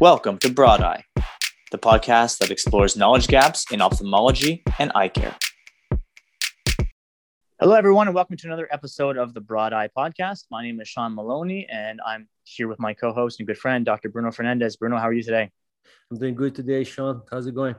Welcome to Broad Eye, the podcast that explores knowledge gaps in ophthalmology and eye care. Hello, everyone, and welcome to another episode of the Broad Eye podcast. My name is Sean Maloney, and I'm here with my co host and good friend, Dr. Bruno Fernandez. Bruno, how are you today? I'm doing good today, Sean. How's it going?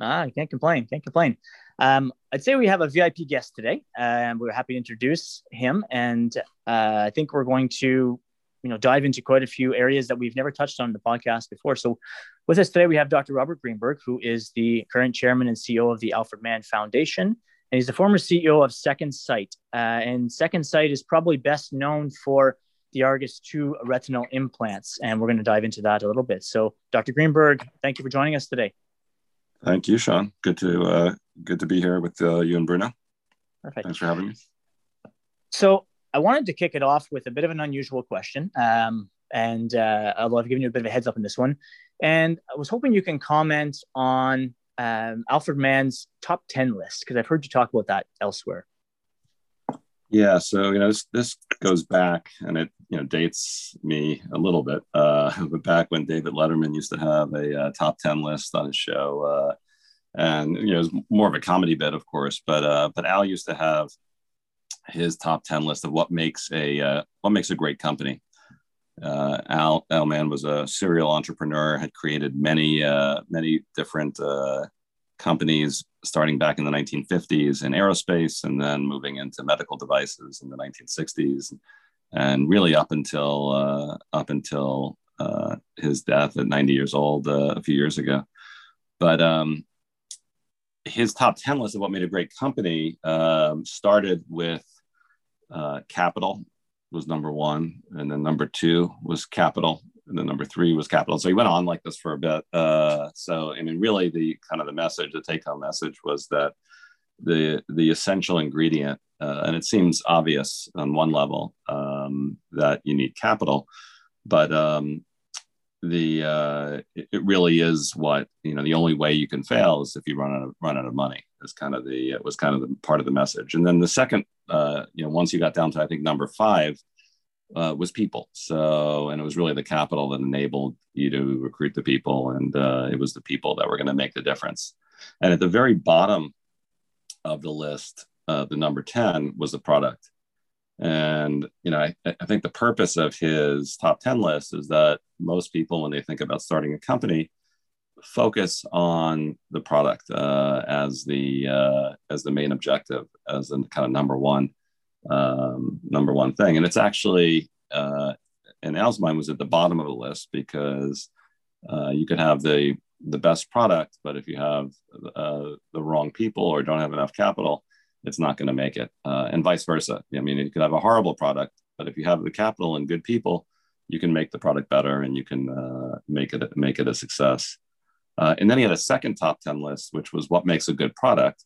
Ah, I can't complain. Can't complain. Um, I'd say we have a VIP guest today, and we're happy to introduce him. And uh, I think we're going to, you know, dive into quite a few areas that we've never touched on in the podcast before. So, with us today, we have Dr. Robert Greenberg, who is the current chairman and CEO of the Alfred Mann Foundation, and he's the former CEO of Second Sight. Uh, and Second Sight is probably best known for the Argus 2 retinal implants, and we're going to dive into that a little bit. So, Dr. Greenberg, thank you for joining us today. Thank you, Sean. Good to uh, good to be here with uh, you and Bruno. Perfect. Thanks for having me. So I wanted to kick it off with a bit of an unusual question, um, and uh, although I've given you a bit of a heads up in this one, and I was hoping you can comment on um, Alfred Mann's top ten list because I've heard you talk about that elsewhere. Yeah, so you know this, this goes back, and it you know dates me a little bit. Uh, but back when David Letterman used to have a uh, top ten list on his show, uh, and you know it was more of a comedy bit, of course. But uh, but Al used to have his top ten list of what makes a uh, what makes a great company. Uh, Al Mann was a serial entrepreneur, had created many uh, many different uh, companies starting back in the 1950s in aerospace and then moving into medical devices in the 1960s and really up until uh, up until uh, his death at 90 years old uh, a few years ago but um, his top 10 list of what made a great company um, started with uh, capital was number one and then number two was capital and then number three was capital. So he went on like this for a bit. Uh, so I mean, really, the kind of the message, the take-home message, was that the the essential ingredient, uh, and it seems obvious on one level um, that you need capital, but um, the uh, it, really is what you know. The only way you can fail is if you run out of run out of money. Is kind of the it was kind of the part of the message. And then the second, uh, you know, once you got down to I think number five uh, was people. So, and it was really the capital that enabled you to recruit the people, and uh, it was the people that were going to make the difference. And at the very bottom of the list, uh, the number 10 was the product. And, you know, I, I think the purpose of his top 10 list is that most people, when they think about starting a company, focus on the product uh, as the uh, as the main objective, as the kind of number one um, number one thing. And it's actually, uh, in Al's mind, was at the bottom of the list because uh, you could have the the best product, but if you have uh, the wrong people or don't have enough capital, it's not going to make it, uh, and vice versa. I mean, you could have a horrible product, but if you have the capital and good people, you can make the product better and you can uh, make it make it a success. Uh, and then he had a second top ten list, which was what makes a good product.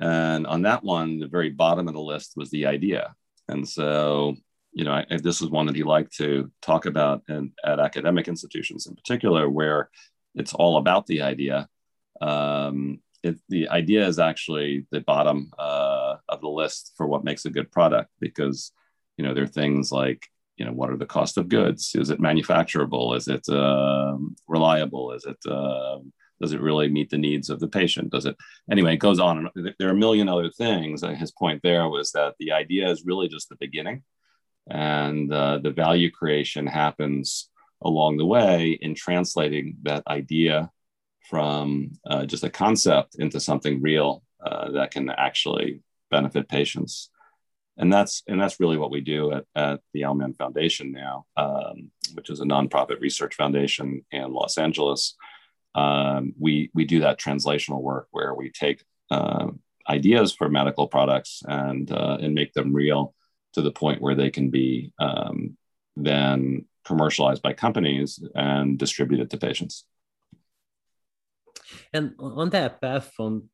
And on that one, the very bottom of the list was the idea. And so, you know, I, this is one that he liked to talk about in, at academic institutions in particular, where it's all about the idea. Um, it, the idea is actually the bottom uh, of the list for what makes a good product because, you know, there are things like, you know, what are the cost of goods? Is it manufacturable? Is it um, reliable? Is it um, does it really meet the needs of the patient? Does it? Anyway, it goes on. There are a million other things. His point there was that the idea is really just the beginning, and uh, the value creation happens along the way in translating that idea from uh, just a concept into something real uh, that can actually benefit patients. And that's and that's really what we do at, at the Al Mann Foundation now, um, which is a nonprofit research foundation in Los Angeles um, we we do that translational work where we take uh, ideas for medical products and uh, and make them real to the point where they can be um, then commercialized by companies and distributed to patients. And on that path from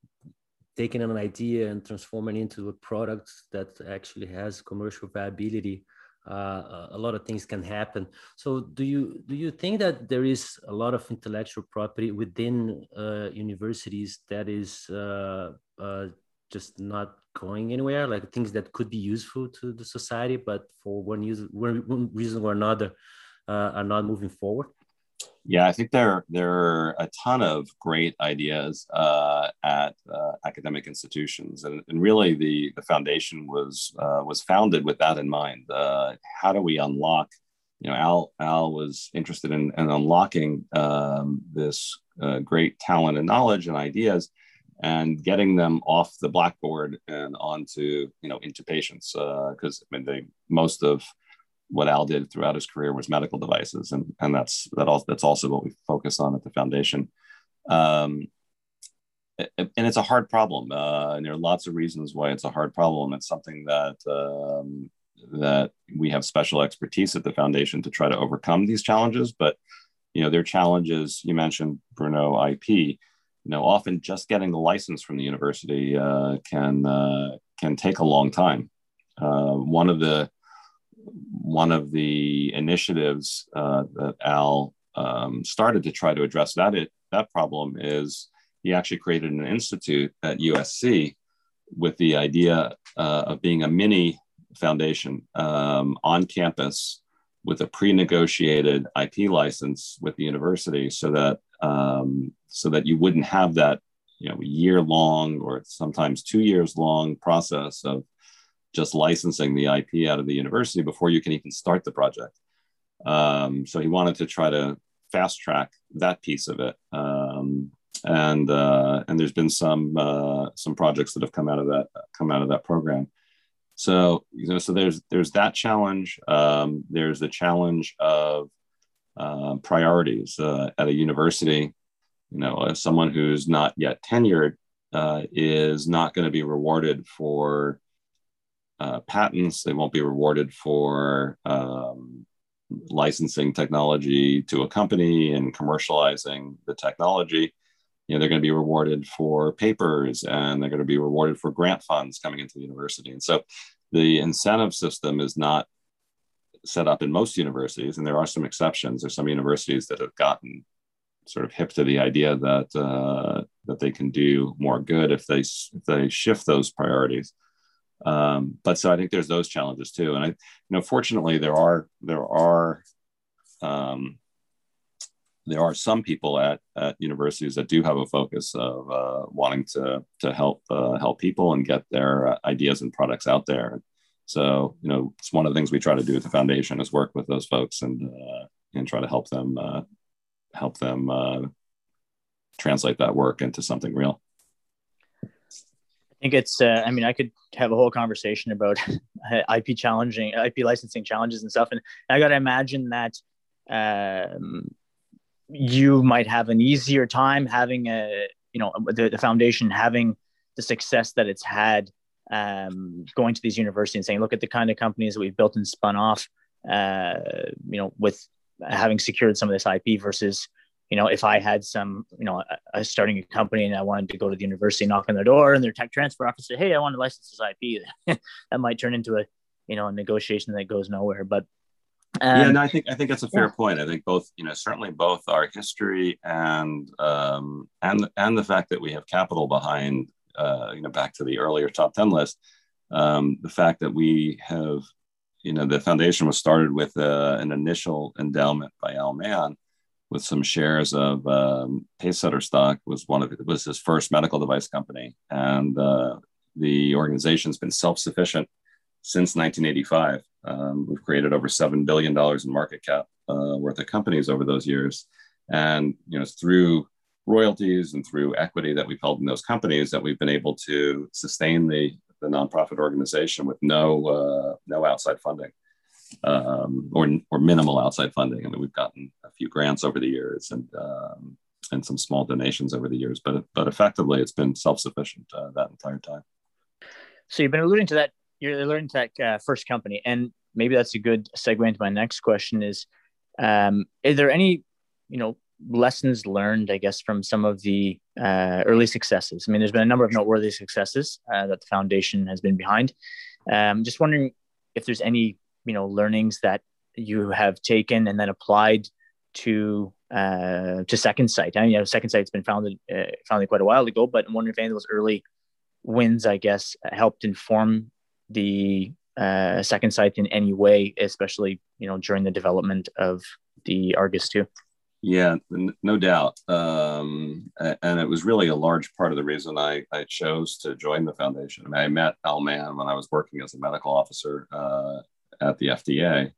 taking an idea and transforming it into a product that actually has commercial viability, uh, a lot of things can happen. So, do you do you think that there is a lot of intellectual property within uh, universities that is uh, uh just not going anywhere? Like things that could be useful to the society, but for one, use, one reason or another, uh, are not moving forward. Yeah, I think there there are a ton of great ideas uh, at uh, academic institutions, and, and, really the the foundation was uh, was founded with that in mind. Uh, how do we unlock? You know, Al Al was interested in, in unlocking um, this uh, great talent and knowledge and ideas, and getting them off the blackboard and onto you know into patients because uh, I mean they most of what Al did throughout his career was medical devices, and and that's that also that's also what we focus on at the foundation. Um, and it's a hard problem, uh, and there are lots of reasons why it's a hard problem. It's something that um, that we have special expertise at the foundation to try to overcome these challenges. But you know, there are challenges. You mentioned Bruno IP. You know, often just getting the license from the university uh, can uh, can take a long time. Uh, one of the one of the initiatives uh, that Al um, started to try to address that it, that problem is he actually created an institute at USC with the idea uh, of being a mini foundation um, on campus with a pre-negotiated IP license with the university, so that um, so that you wouldn't have that you know year long or sometimes two years long process of just licensing the IP out of the university before you can even start the project. Um, so he wanted to try to fast track that piece of it. Um, and uh, and there's been some uh, some projects that have come out of that come out of that program. So you know, so there's there's that challenge. Um, there's the challenge of uh, priorities uh, at a university. You know, as someone who's not yet tenured uh, is not going to be rewarded for uh, patents. They won't be rewarded for um, licensing technology to a company and commercializing the technology. You know, they're going to be rewarded for papers and they're going to be rewarded for grant funds coming into the university. And so the incentive system is not set up in most universities, and there are some exceptions. There's some universities that have gotten sort of hip to the idea that uh, that they can do more good if they if they shift those priorities. Um, but so I think there's those challenges too. And I, you know, fortunately there are, there are, um, there are some people at, at universities that do have a focus of uh, wanting to, to help, uh, help people and get their uh, ideas and products out there. So, you know, it's one of the things we try to do at the foundation is work with those folks and, uh, and try to help them, uh, help them uh, translate that work into something real. I think it's. Uh, I mean, I could have a whole conversation about IP challenging, IP licensing challenges and stuff, and I got to imagine that um, you might have an easier time having a, you know, the, the foundation having the success that it's had um, going to these universities and saying, look at the kind of companies that we've built and spun off, uh, you know, with having secured some of this IP versus you know, if I had some, you know, a, a starting a company and I wanted to go to the university, knock on their door, and their tech transfer office say, "Hey, I want to license this IP," that might turn into a, you know, a negotiation that goes nowhere. But um, yeah, no, I think I think that's a fair yeah. point. I think both, you know, certainly both our history and um, and and the fact that we have capital behind, uh, you know, back to the earlier top ten list, um, the fact that we have, you know, the foundation was started with uh, an initial endowment by Al Mann with some shares of um, Pacesetter stock was one of it was his first medical device company, and uh, the organization's been self-sufficient since 1985. Um, we've created over seven billion dollars in market cap uh, worth of companies over those years, and you know through royalties and through equity that we've held in those companies that we've been able to sustain the the nonprofit organization with no uh, no outside funding um, or, or minimal outside funding. I mean, we've gotten a few grants over the years and um, and some small donations over the years, but but effectively, it's been self sufficient uh, that entire time. So you've been alluding to that. You're alluding to that uh, first company, and maybe that's a good segue into my next question: is um, is there any you know lessons learned, I guess, from some of the uh, early successes? I mean, there's been a number of noteworthy successes uh, that the foundation has been behind. Um, just wondering if there's any you know learnings that you have taken and then applied to uh, to Second Sight. I mean, you know, Second Sight's been founded uh, founded quite a while ago, but I'm wondering if any of those early wins, I guess, helped inform the uh, Second Sight in any way, especially you know during the development of the Argus two. Yeah, no doubt. Um, and it was really a large part of the reason I, I chose to join the foundation. I, mean, I met Al Mann when I was working as a medical officer uh, at the FDA,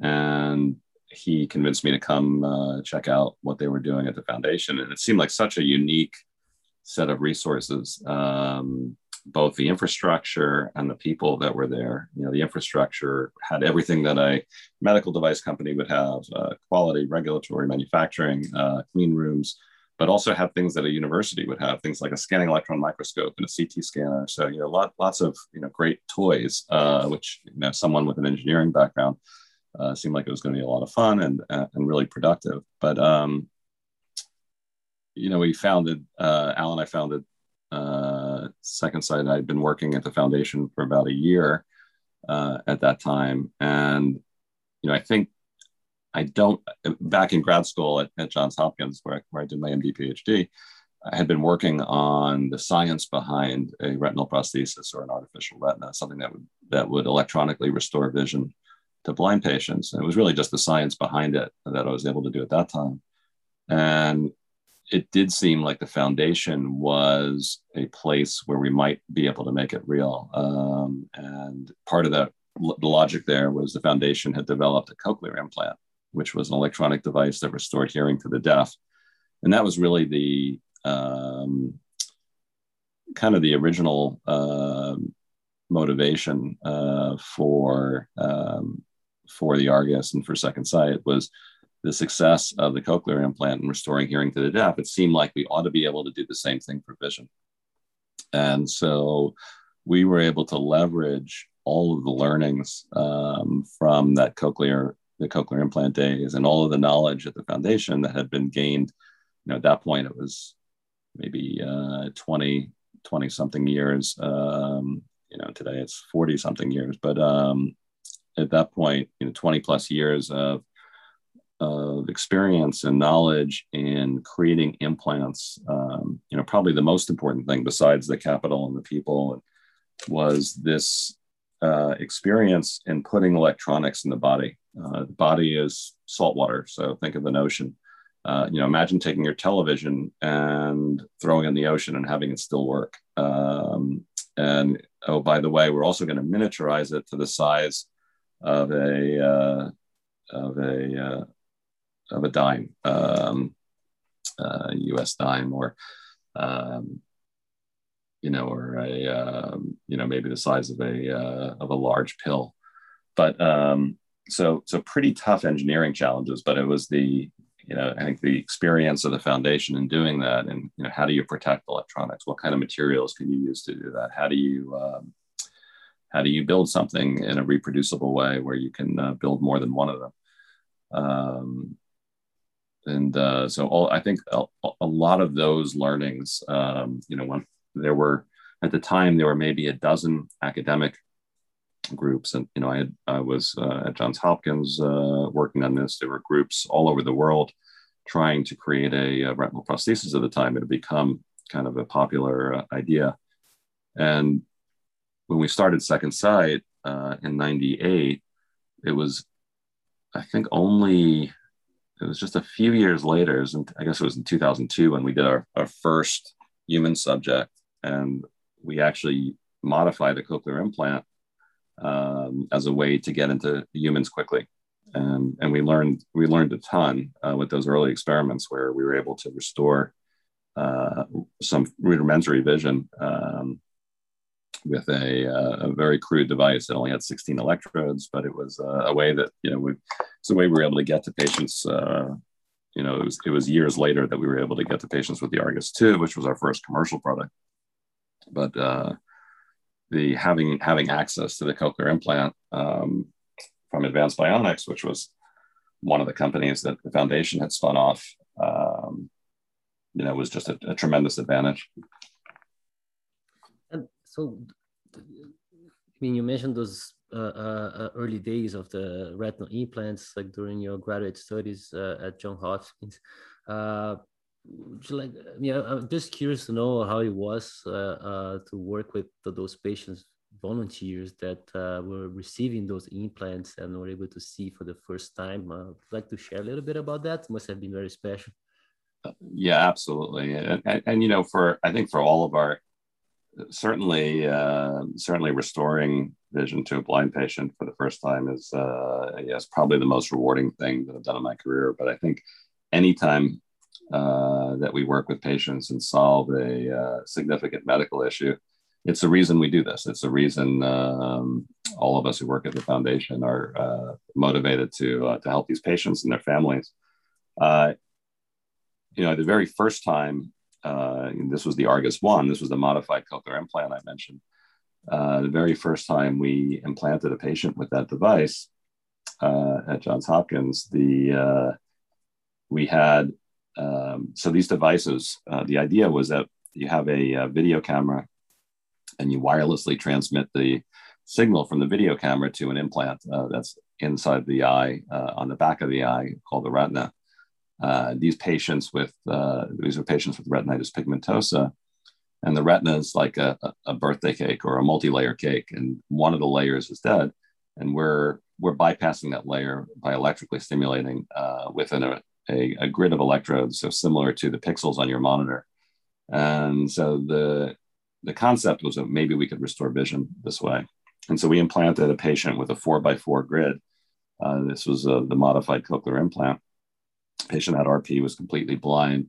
and he convinced me to come uh, check out what they were doing at the foundation. And it seemed like such a unique set of resources. Um, both the infrastructure and the people that were there. You know, the infrastructure had everything that a medical device company would have: uh, quality, regulatory, manufacturing, uh, clean rooms, but also have things that a university would have, things like a scanning electron microscope and a CT scanner. So you know, lot, lots of you know great toys, uh, which you know someone with an engineering background uh, seemed like it was going to be a lot of fun and uh, and really productive. But um, you know, we founded uh, Al and I founded uh, Second Sight, I'd been working at the foundation for about a year uh, at that time. And, you know, I think I don't, back in grad school at, at Johns Hopkins, where I, where I did my MD PhD, I had been working on the science behind a retinal prosthesis or an artificial retina, something that would, that would electronically restore vision to blind patients. And it was really just the science behind it that I was able to do at that time. And it did seem like the foundation was a place where we might be able to make it real. Um, and part of that, the logic there was the foundation had developed a cochlear implant, which was an electronic device that restored hearing to the deaf. And that was really the um, kind of the original uh, motivation uh, for um, for the Argus and for Second Sight was the success of the cochlear implant in restoring hearing to the deaf, it seemed like we ought to be able to do the same thing for vision. And so we were able to leverage all of the learnings um, from that cochlear, the cochlear implant days and all of the knowledge at the foundation that had been gained. You know, at that point, it was maybe uh, 20, 20 something years. Um, you know, today it's 40 something years, but um, at that point, you know, 20 plus years of of experience and knowledge in creating implants, um, you know, probably the most important thing besides the capital and the people was this uh, experience in putting electronics in the body. Uh, the body is salt water, so think of an ocean. Uh, you know, imagine taking your television and throwing it in the ocean and having it still work. Um, and oh, by the way, we're also going to miniaturize it to the size of a uh, of a uh, of a dime, um, uh, U.S. dime, or um, you know, or a um, you know maybe the size of a uh, of a large pill. But um, so so pretty tough engineering challenges. But it was the you know I think the experience of the foundation in doing that, and you know how do you protect electronics? What kind of materials can you use to do that? How do you um, how do you build something in a reproducible way where you can uh, build more than one of them? Um, and uh, so all I think a, a, lot of those learnings, um, you know, when there were at the time there were maybe a dozen academic groups, and you know, I had I was uh, at Johns Hopkins uh, working on this. There were groups all over the world trying to create a, a retinal prosthesis at the time. It had become kind of a popular uh, idea, and when we started Second Sight uh, in '98, it was I think only it was just a few years later, and I guess it was in 2002 when we did our, our first human subject, and we actually modified a cochlear implant um, as a way to get into humans quickly. And, and we learned we learned a ton uh, with those early experiments where we were able to restore uh, some rudimentary vision um, with a, uh, a, very crude device that only had 16 electrodes, but it was a way that, you know, we, it's a way we were able to get to patients. Uh, you know, it was, it was years later that we were able to get to patients with the Argus 2, which was our first commercial product. But uh, the having having access to the cochlear implant um, from Advanced Bionics, which was one of the companies that the foundation had spun off, um, you know, was just a, a tremendous advantage. And So, I mean, you mentioned those uh, uh, uh, early days of the retinal implants, like during your graduate studies uh, at John Hopkins. Uh, like, yeah, I'm just curious to know how it was uh, to work with those patients volunteers that uh, were receiving those implants and were able to see for the first time. Uh, would like to share a little bit about that? It must have been very special. Yeah, absolutely. And, and, and you know, for I think for all of our certainly uh, certainly restoring vision to a blind patient for the first time is uh, yes probably the most rewarding thing that I've done in my career. But I think anytime uh, that we work with patients and solve a uh, significant medical issue, it's the reason we do this. It's the reason um, all of us who work at the foundation are uh, motivated to uh, to help these patients and their families. Uh, you know, the very first time this was the Argus One. This was the modified cochlear implant I mentioned. The very first time we implanted a patient with that device at Johns Hopkins, the we had um, so these devices. Uh, the idea was that you have a, a, video camera, and you wirelessly transmit the signal from the video camera to an implant uh, that's inside the eye on the back of the eye called the retina uh, these patients with uh, these are patients with retinitis pigmentosa, and the retina is like a, a birthday cake or a multi-layer cake, and one of the layers is dead, and we're we're bypassing that layer by electrically stimulating uh, within a, a, a, grid of electrodes, so similar to the pixels on your monitor. And so the the concept was that maybe we could restore vision this way. And so we implanted a patient with a four by four grid. Uh, this was uh, the modified cochlear implant patient had RP was completely blind,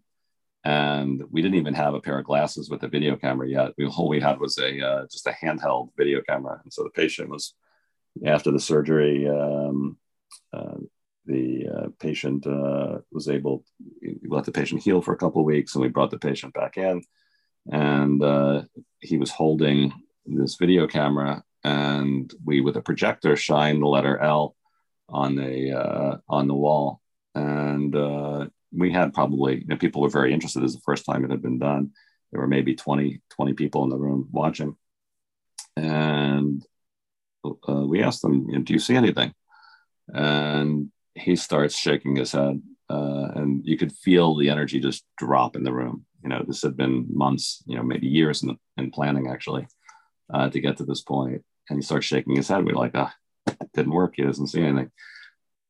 and we didn't even have a pair of glasses with a video camera yet. We, all we had was a uh, just a handheld video camera, and so the patient was after the surgery. Um, uh, the uh, patient uh, was able we let the patient heal for a couple of weeks and we brought the patient back in. And uh, he was holding this video camera and we with a projector shined the letter l on the uh, on the wall. And uh, we had probably you know, people were very interested. As the first time it had been done. There were maybe 20 20 people in the room watching. And uh, we asked them you know, do you see anything? And he starts shaking his head uh, and you could feel the energy just drop in the room you know this had been months you know maybe years in, in planning actually uh, to get to this point and he starts shaking his head we're like ah didn't work he doesn't see anything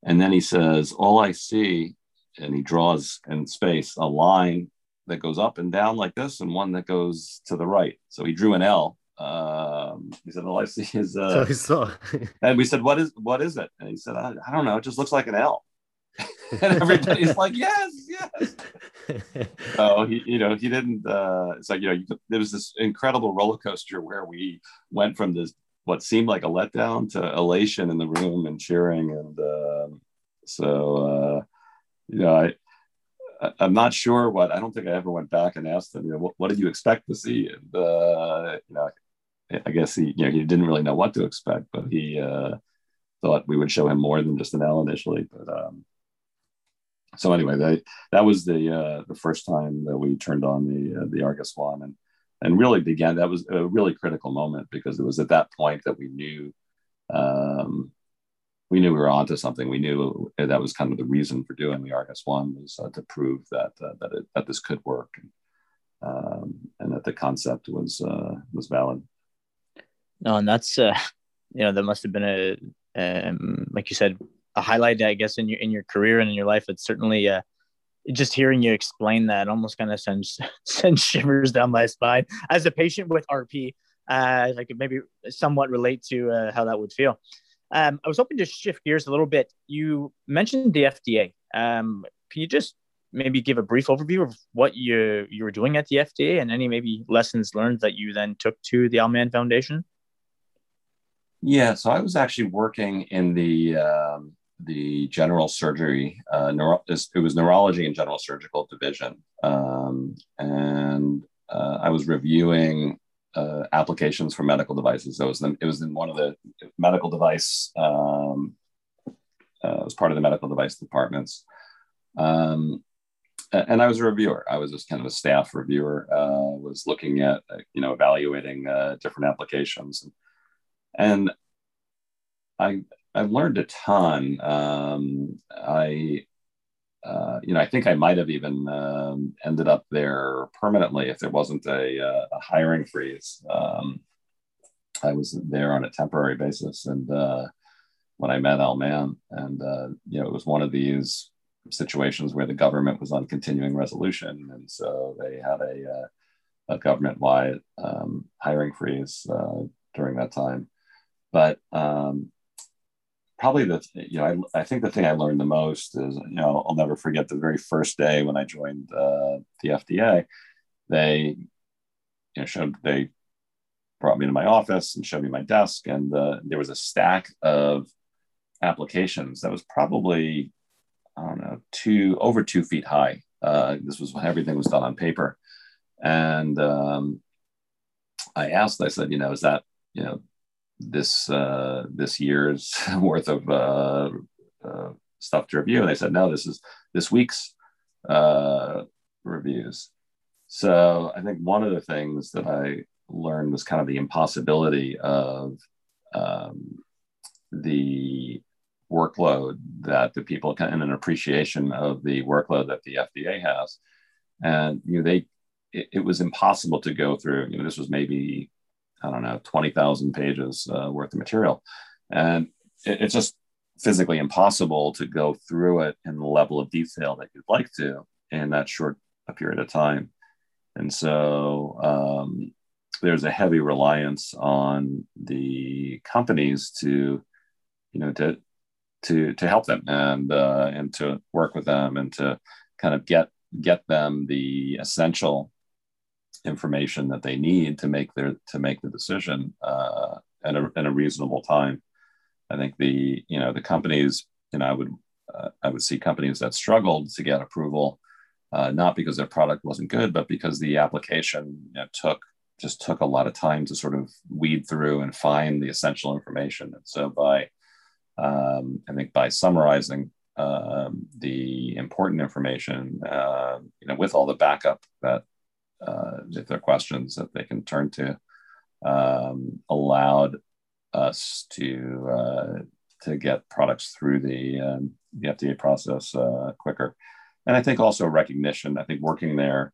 and then he says, All I see, and he draws in space a line that goes up and down like this, and one that goes to the right. So he drew an L. Um, he said, All I see is. Uh, so and we said, What is what is it? And he said, I, I don't know. It just looks like an L. and everybody's like, Yes, yes. so he, you know, he didn't. Uh, it's like you know, you, there was this incredible roller coaster where we went from this what seemed like a letdown to elation in the room and cheering. And um, so, uh, you know, I, I'm not sure what, I don't think I ever went back and asked them, you know, what, what did you expect to see? And, uh, you know, I guess he, you know, he didn't really know what to expect, but he uh, thought we would show him more than just an L initially. But um, so anyway, that that was the uh, the first time that we turned on the uh, the Argus One, and and really began that was a really critical moment because it was at that point that we knew um, we knew we were onto something. We knew that was kind of the reason for doing the Argus One was uh, to prove that uh, that it, that this could work, and, um, and that the concept was uh, was valid. No, and that's uh, you know that must have been a um, like you said a highlight, I guess, in your in your career and in your life. It's certainly uh, just hearing you explain that almost kind of sends sends shivers down my spine as a patient with RP. Uh, I could maybe somewhat relate to uh, how that would feel. Um, I was hoping to shift gears a little bit. You mentioned the FDA. Um, can you just maybe give a brief overview of what you you were doing at the FDA and any maybe lessons learned that you then took to the Al Mann Foundation? Yeah, so I was actually working in the um, the general surgery, uh, neuro- it was neurology and general surgical division. Um, and uh, I was reviewing uh, applications for medical devices. So it was, the, it was in one of the medical device, um, uh, it was part of the medical device departments. Um, and I was a reviewer. I was just kind of a staff reviewer, uh, was looking at, uh, you know, evaluating uh, different applications. And I, I've learned a ton. Um, I, uh, you know, I think I might have even um, ended up there permanently if there wasn't a, uh, a hiring freeze. Um, I was there on a temporary basis, and uh, when I met Al Mann, and uh, you know, it was one of these situations where the government was on continuing resolution, and so they had a, uh, a government-wide um, hiring freeze during that time. But um, probably the you know I, I think the thing I learned the most is you know I'll never forget the very first day when I joined uh, the FDA. They you know showed they brought me to my office and showed me my desk, and uh, there was a stack of applications that was probably I don't know two over two feet high. Uh, this was when everything was done on paper, and um, I asked. I said, you know, is that you know this uh, this year's worth of uh, uh, stuff to review? And they said, no, this is this week's uh, reviews. So I think one of the things that I learned was kind of the impossibility of um, the workload that the people can, and an appreciation of the workload that the FDA has. And you know, they it, it was impossible to go through. You know, this was maybe I don't know, 20,000 pages uh, worth of material. And it, it's just physically impossible to go through it in the level of detail that you'd like to in that short a period of time. And so um, there's a heavy reliance on the companies to, you know, to to to help them and uh, and to work with them and to kind of get get them the essential information that they need to make their to make the decision uh, in, a, in a reasonable time. I think the you know the companies you know I would uh, I would see companies that struggled to get approval, uh, not because their product wasn't good, but because the application you know, took just took a lot of time to sort of weed through and find the essential information. And so by um, I think by summarizing um, the important information, uh, you know, with all the backup that uh, if there are questions that they can turn to, um, allowed us to uh, to get products through the um, the FDA process uh, quicker. And I think also recognition. I think working there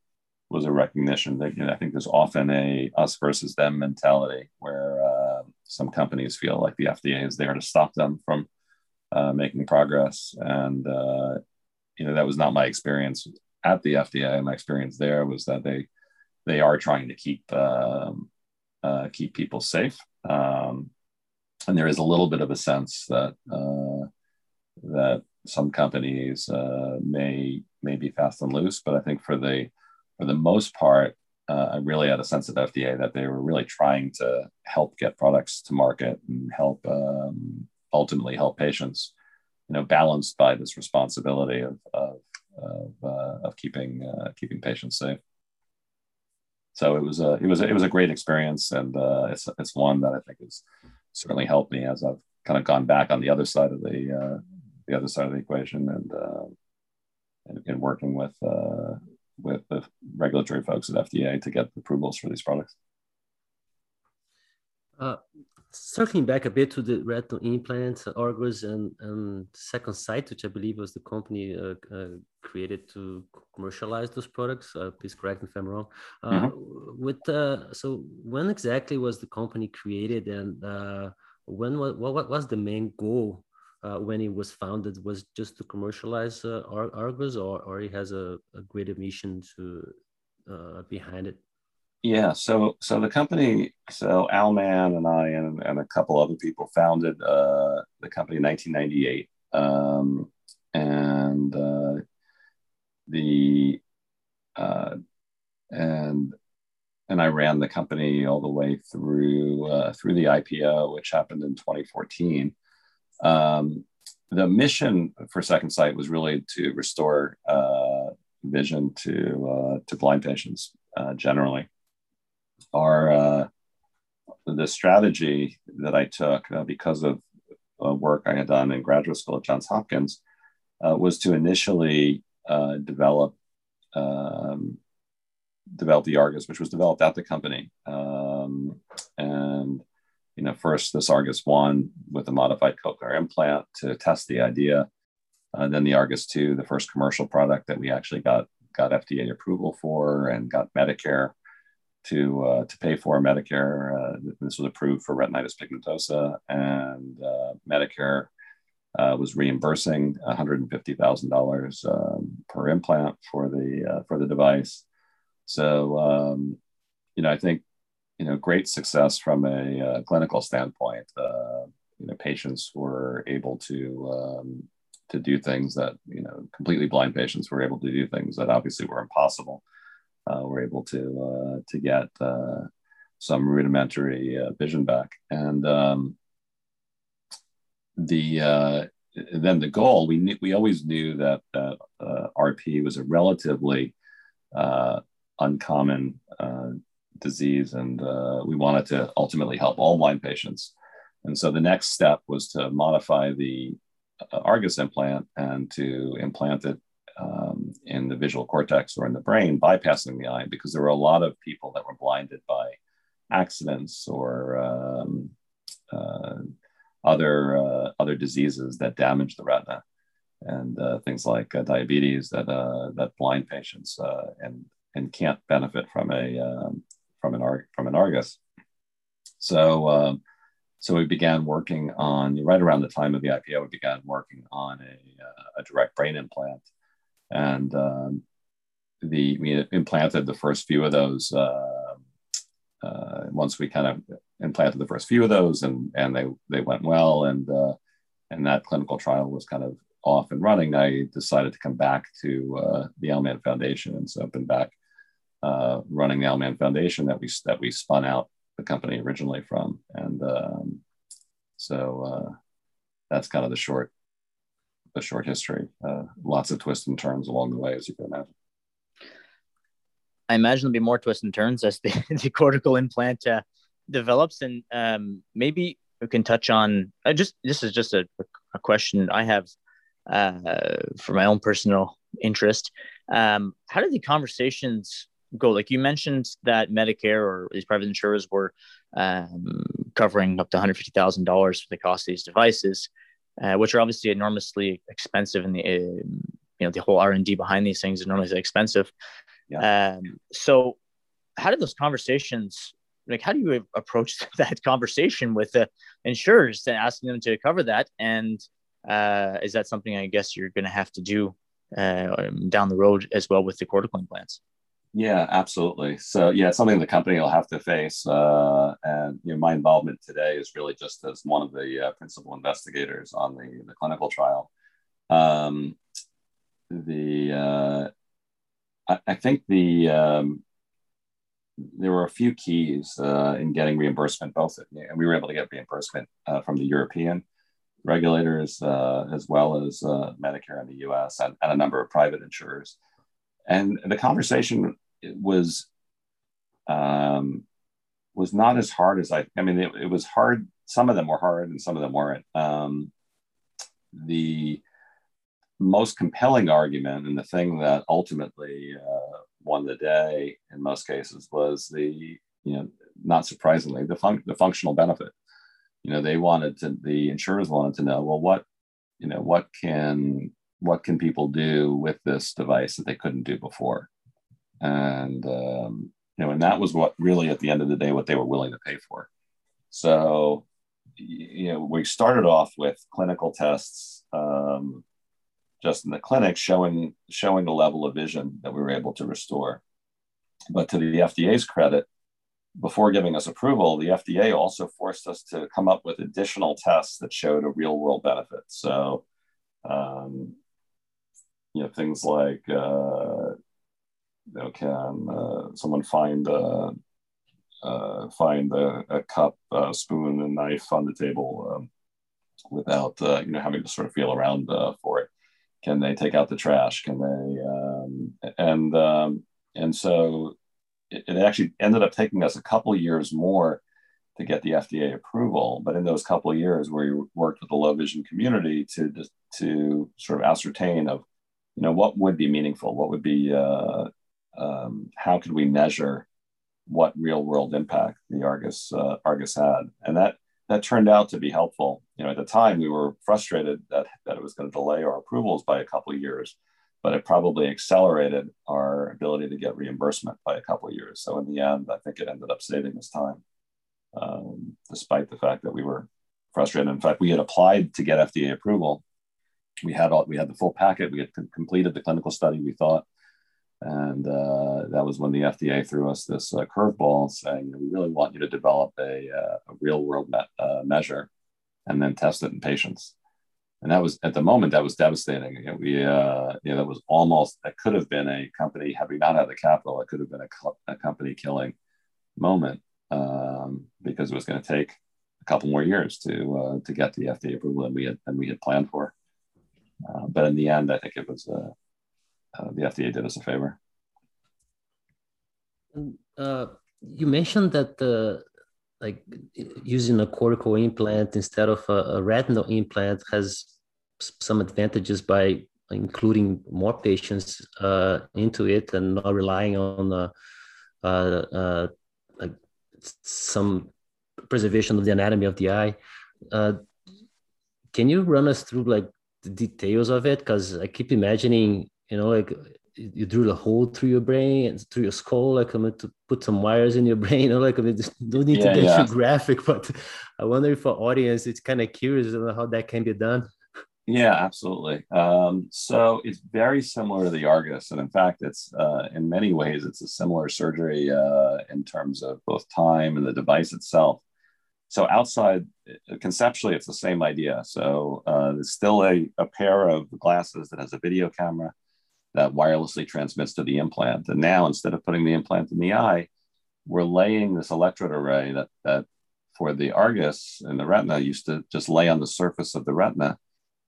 was a recognition that you know, I think there's often a us versus them mentality where uh, some companies feel like the FDA is there to stop them from uh, making progress, and uh, you know that was not my experience at the FDA. My experience there was that they they are trying to keep um, uh, keep people safe, um, and there is a little bit of a sense that uh, that some companies uh, may may be fast and loose, but I think for the for the most part, uh, I really had a sense of FDA that they were really trying to help get products to market and help um, ultimately help patients, you know, balanced by this responsibility of of of, uh, of keeping uh, keeping patients safe so it was a it was a, it was a great experience, and uh, it's it's one that I think has certainly helped me as I've kind of gone back on the other side of the the other side of the equation, and and, and working with uh, with the regulatory folks at FDA to get approvals for these products. Uh, circling back a bit to the retinal implants, Argus and, and Second Sight, which I believe was the company uh, uh, created to commercialize those products. Uh, please correct me if I'm wrong. Uh, mm-hmm. With uh, so, when exactly was the company created, and uh, when was what, what was the main goal when it was founded? Was just to commercialize Ar- Argus, or or it has a, a greater mission to behind it? Yeah, so so the company, so Al Mann and I and, and a couple other people founded uh, the company in 1998, um, and uh, the uh, and and I ran the company all the way through uh, through the IPO, which happened in 2014. Um, the mission for Second Sight was really to restore uh, vision to uh, to blind patients generally our uh, the strategy that I took uh, because of uh, work I had done in graduate school at Johns Hopkins uh, was to initially uh, develop um, develop the Argus, which was developed at the company, um, and you know first this Argus one with a modified cochlear implant to test the idea. Uh, then the Argus 2, the first commercial product that we actually got got FDA approval for and got Medicare to uh, to pay for Medicare. Uh, this was approved for retinitis pigmentosa, and uh, Medicare uh, was reimbursing one hundred and fifty thousand um, dollars per implant for the uh, for the device. So um, you know, I think you know great success from a uh, clinical standpoint. you know, patients were able to um, to do things that you know completely blind patients were able to do things that obviously were impossible uh, were able to uh, to get uh, some rudimentary uh, vision back. And um, the uh, then the goal we knew, we always knew that that uh, RP was a relatively uncommon disease, and we wanted to ultimately help all blind patients. And so the next step was to modify the Argus implant and to implant it um, in the visual cortex or in the brain, bypassing the eye, because there were a lot of people that were blinded by accidents or um, uh, other uh, other diseases that damage the retina, and uh, things like uh, diabetes that uh, that blind patients uh, and and can't benefit from a um, from an Ar- from an Argus. So. Um, so we began working on right around the time of the IPO. We began working on a, a direct brain implant, and um, the we implanted the first few of those. Uh, uh, once we kind of implanted the first few of those, and and they they went well, and uh, and that clinical trial was kind of off and running. I decided to come back to uh, the Al Mann Foundation, and so I've been back uh, running the Al Mann Foundation that we that we spun out the company originally from, and um, so uh, that's kind of the short a short history. Uh, lots of twists and turns along the way, as you can imagine. I imagine there'll be more twists and turns as the, the cortical implant uh, develops, and um, maybe we can touch on. Uh, just this is just a, a question I have uh, for my own personal interest. Um, how did the conversations go? Like you mentioned that Medicare or these private insurers were um, covering up to one hundred fifty thousand dollars for the cost of these devices uh, which are obviously enormously expensive and the uh, you know the whole r&d behind these things is enormously expensive. Yeah. um, so how did those conversations like how do you approach that conversation with the insurers and asking them to cover that? And uh, is that something i guess you're going to have to do uh, down the road as well with the cortical implants yeah, absolutely. So yeah, it's something the company will have to face. Uh, and you know, my involvement today is really just as one of the uh, principal investigators on the, the clinical trial. Um, the uh, I, I, think the um, there were a few keys uh, in getting reimbursement. Both, and we were able to get reimbursement uh, from the European regulators uh, as well as Medicare in the U.S. And, and a number of private insurers and the conversation was um, was not as hard as I. I mean, it, it, was hard. Some of them were hard, and some of them weren't. Um, the most compelling argument, and the thing that ultimately uh, won the day in most cases, was the you know not surprisingly the fun- the functional benefit. You know, they wanted to. The insurers wanted to know, well, what you know, what can what can people do with this device that they couldn't do before? And um, you know, and that was what really at the end of the day what they were willing to pay for. So you know, we started off with clinical tests um, just in the clinic showing showing the level of vision that we were able to restore. But to the FDA's credit, before giving us approval, the FDA also forced us to come up with additional tests that showed a real world benefit. So, um, you know things like uh, can uh, someone find a uh, find a, a cup, a spoon, and knife on the table um, without uh, you know having to sort of feel around uh, for it? Can they take out the trash? Can they um, and um, and so it, it, actually ended up taking us a couple years more to get the FDA approval. But in those couple years, we worked with the low vision community to to sort of ascertain of you know what would be meaningful what would be uh, um, how could we measure what real world impact the argus uh, argus had and that that turned out to be helpful you know at the time we were frustrated that that it was going to delay our approvals by a couple of years but it probably accelerated our ability to get reimbursement by a couple of years. So in the end, I think it ended up saving us time, um, despite the fact that we were frustrated. In fact, we had applied to get FDA approval. We had all we had the full packet. We had completed the clinical study. We thought, and uh, that was when the FDA threw us this uh, curveball, saying we really want you to develop a, uh, a real world me- uh, measure and then test it in patients and that was at the moment that was devastating. You know, we, uh, you know, that was almost that could have been a company had we not had the capital, it could have been a, a company killing moment um, because it was going to take a couple more years to to get the FDA approval than we had than we had planned for. Uh, but in the end, I think it was uh, uh, the FDA did us a favor. Uh, you mentioned that the like using a cortical implant instead of a, a retinal implant has some advantages by including more patients uh, into it and not relying on uh, uh, uh like some preservation of the anatomy of the eye. Uh, can you run us through like the details of it? Because I keep imagining, you know, like you drew a hole through your brain and through your skull, like I'm mean, to put some wires in your brain. You know, like I mean, don't need yeah, to get yeah. too graphic, but I wonder if for audience it's kind of curious about how that can be done. Yeah, absolutely. Um, so it's very similar to the Argus, and in fact, it's uh, in many ways it's a similar surgery uh, in terms of both time and the device itself. So outside, conceptually, it's the same idea. So uh, it's still a, a pair of glasses that has a video camera that wirelessly transmits to the implant. And now, instead of putting the implant in the eye, we're laying this electrode array that, that for the Argus and the retina used to just lay on the surface of the retina,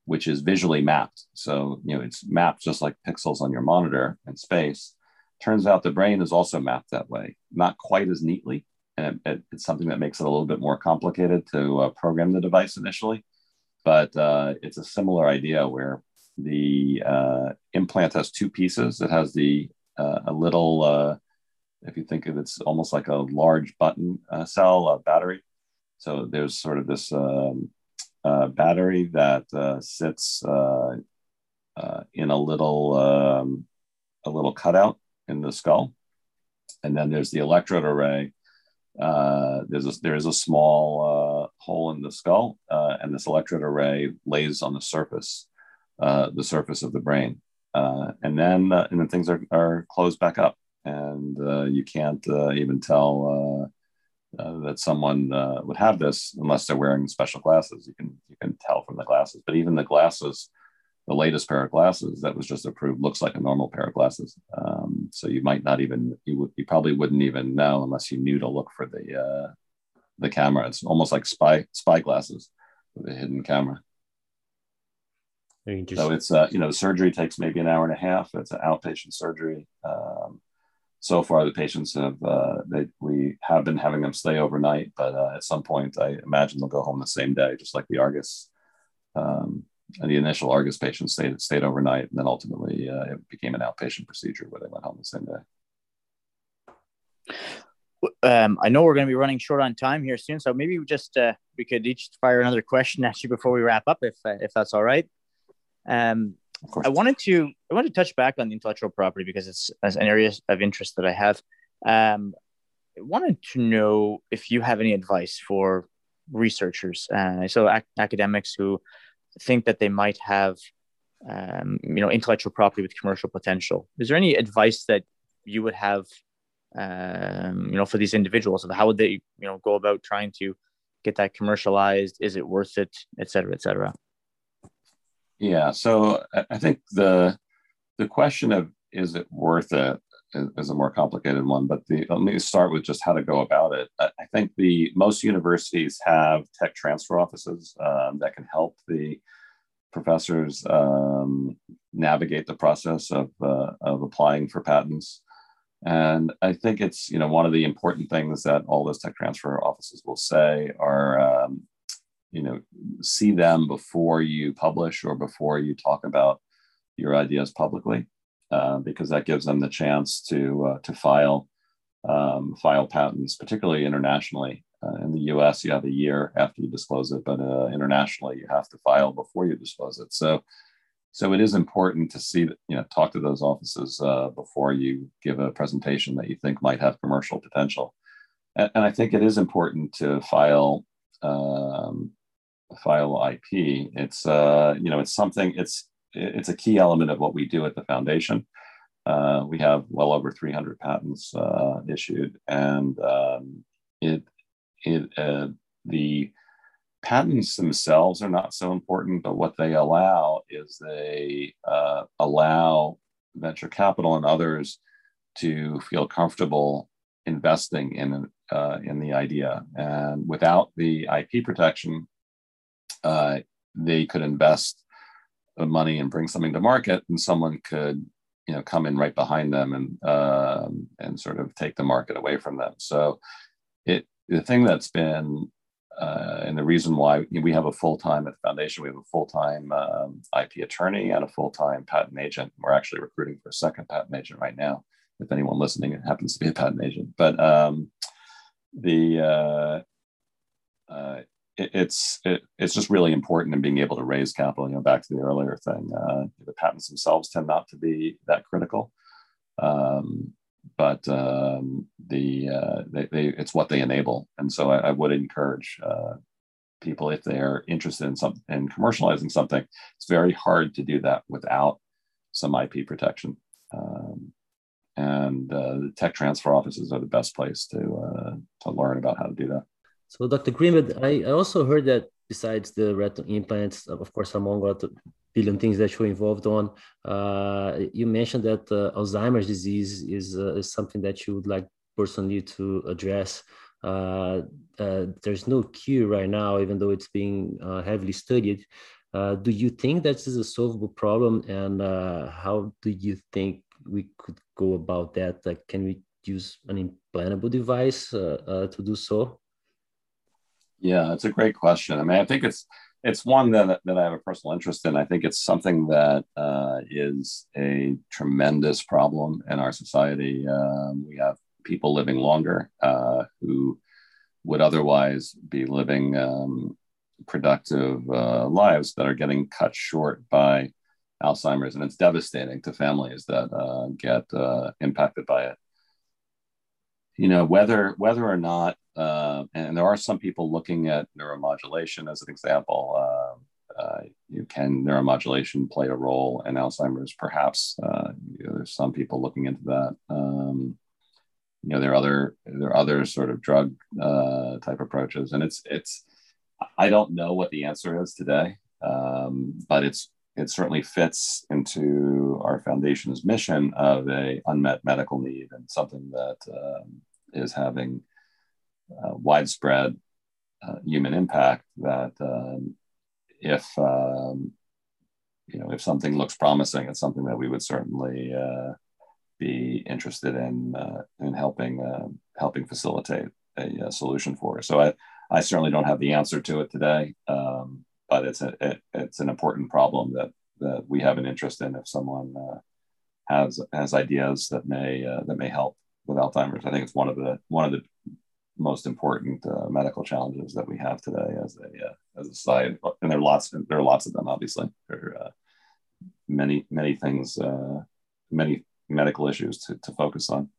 which is visually mapped. So, you know, it's mapped just like pixels on your monitor in space. Turns out the brain is also mapped that way, not quite as neatly. And it, it, it's something that makes it a little bit more complicated to uh, program the device initially. But uh, it's a similar idea where the uh, implant has two pieces. It has the uh, a little, uh, if you think of it's almost like a large button uh, cell battery. So there's sort of this um, uh, battery that uh, sits in a little um, a little cutout in the skull, and then there's the electrode array. there's a, there is a small hole in the skull, and this electrode array lays on the surface uh, the surface of the brain. Uh, and then uh, and then things are, are closed back up, and uh, you can't uh, even tell that someone would have this unless they're wearing special glasses. You can you can tell from the glasses, but even the glasses, the latest pair of glasses that was just approved, looks like a normal pair of glasses. Um, so you might not even you would you probably wouldn't even know unless you knew to look for the the camera. It's almost like spy spy glasses with a hidden camera. So it's uh, you know the surgery takes maybe an hour and a half. It's an outpatient surgery. Um, so far, the patients have uh, they we have been having them stay overnight, but uh, at some point, I imagine they'll go home the same day, just like the Argus. Um, and the initial Argus patients stayed stayed overnight, and then ultimately uh, it became an outpatient procedure where they went home the same day. Um, I know we're going to be running short on time here soon, so maybe we just uh, we could each fire another question at you before we wrap up, if uh, if that's all right. Um, I wanted to I wanted to touch back on the intellectual property because it's as an area of interest that I have. Um, I wanted to know if you have any advice for researchers, uh, so ac- academics who think that they might have, um, you know, intellectual property with commercial potential. Is there any advice that you would have, um, you know, for these individuals of how would they, you know, go about trying to get that commercialized? Is it worth it, et cetera, et cetera? Yeah, so I think the the question of is it worth it is a more complicated one. But the, let me start with just how to go about it. I think the most universities have tech transfer offices um, that can help the professors um, navigate the process of uh, of applying for patents. And I think it's you know one of the important things that all those tech transfer offices will say are um, you know see them before you publish or before you talk about your ideas publicly uh, because that gives them the chance to uh, to file um, file patents particularly internationally. Uh, in the us you have a year after you disclose it but uh, internationally you have to file before you disclose it. So so it is important to see that you know talk to those offices uh, before you give a presentation that you think might have commercial potential. And, and i think it is important to file um, file ip it's uh, you know it's something it's it's a key element of what we do at the foundation uh, we have well over 300 patents uh, issued and um, it it uh, the patents themselves are not so important, but what they allow is they uh, allow venture capital and others to feel comfortable investing in uh, in the idea. And without the IP protection, uh, they could invest the money and bring something to market, and someone could you know come in right behind them and um, and sort of take the market away from them. So it the thing that's been uh, and the reason why we have a full-time at the foundation, we have a full-time um, IP attorney and a full-time patent agent. We're actually recruiting for a second patent agent right now. If anyone listening happens to be a patent agent, but um, the uh, uh, it's it, it's just really important in being able to raise capital. You know, back to the earlier thing, uh, the patents themselves tend not to be that critical. Um, but um, the uh, they, they, it's what they enable, and so I, I would encourage uh, people if they are interested in some in commercializing something. It's very hard to do that without some IP protection, um, and uh, the tech transfer offices are the best place to uh, to learn about how to do that. So, Dr. Greenberg, I, I also heard that besides the retinal implants, of course, among other billion things that you're involved on. Uh, you mentioned that uh, Alzheimer's disease is, uh, is something that you would like personally to address. Uh, uh, there's no cure right now, even though it's being uh, heavily studied. do you think that is a solvable problem, and how do you think we could go about that? Like, can we use an implantable device to do so? Yeah, it's a great question. I mean, I think it's it's one that, that I have a personal interest in. I think it's something that uh, is a tremendous problem in our society. Um, we have people living longer uh, who would otherwise be living um, productive uh, lives that are getting cut short by Alzheimer's, and it's devastating to families that uh, get uh, impacted by it. You know, whether whether or not uh, and there are some people looking at neuromodulation as an example. Uh, uh, you can neuromodulation play a role in Alzheimer's? Perhaps uh, you know, there's some people looking into that. Um, you know, there are other there are other sort of drug uh, type approaches, and it's it's. I don't know what the answer is today, um, but it's it certainly fits into our foundation's mission of a unmet medical need and something that um, is having uh, widespread uh, human impact that um, if um, you know if something looks promising it's something that we would certainly uh, be interested in uh, in helping uh, helping facilitate a, a, solution for. So I, I certainly don't have the answer to it today. Um, but it's a it, it's an important problem that that we have an interest in if someone uh, has has ideas that may that may help with Alzheimer's I think it's one of the one of the most important uh, medical challenges that we have today as a uh, as a. And there are lots there are lots of them. Obviously, there are uh, many many things, uh, many medical issues to, to focus on.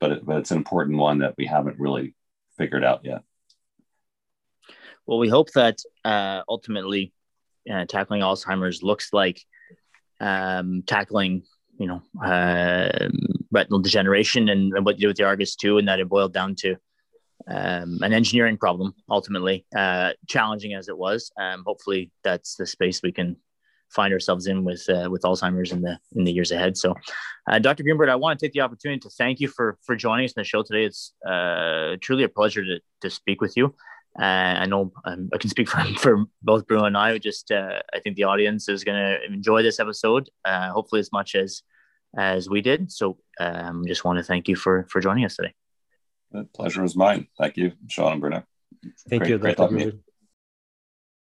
But it, but it's an important one that we haven't really figured out yet. Well, we hope that uh, ultimately uh, tackling Alzheimer's looks like um, tackling you know uh, retinal degeneration and, and what you do with the Argus too, and that it boiled down to um, an engineering problem ultimately, uh, challenging as it was. Um, hopefully, that's the space we can find ourselves in with uh, with Alzheimer's in the in the years ahead. So, uh, Dr. Greenberg, I want to take the opportunity to thank you for for joining us in the show today. It's uh, truly a pleasure to to speak with you. Uh, I know um, I can speak for for both Bruno and I. Just uh, I think the audience is going to enjoy this episode, uh, hopefully as much as as we did. So, um, just want to thank you for for joining us today. The pleasure is mine. Thank you, Sean and Bruno. Thank great, you, Dr.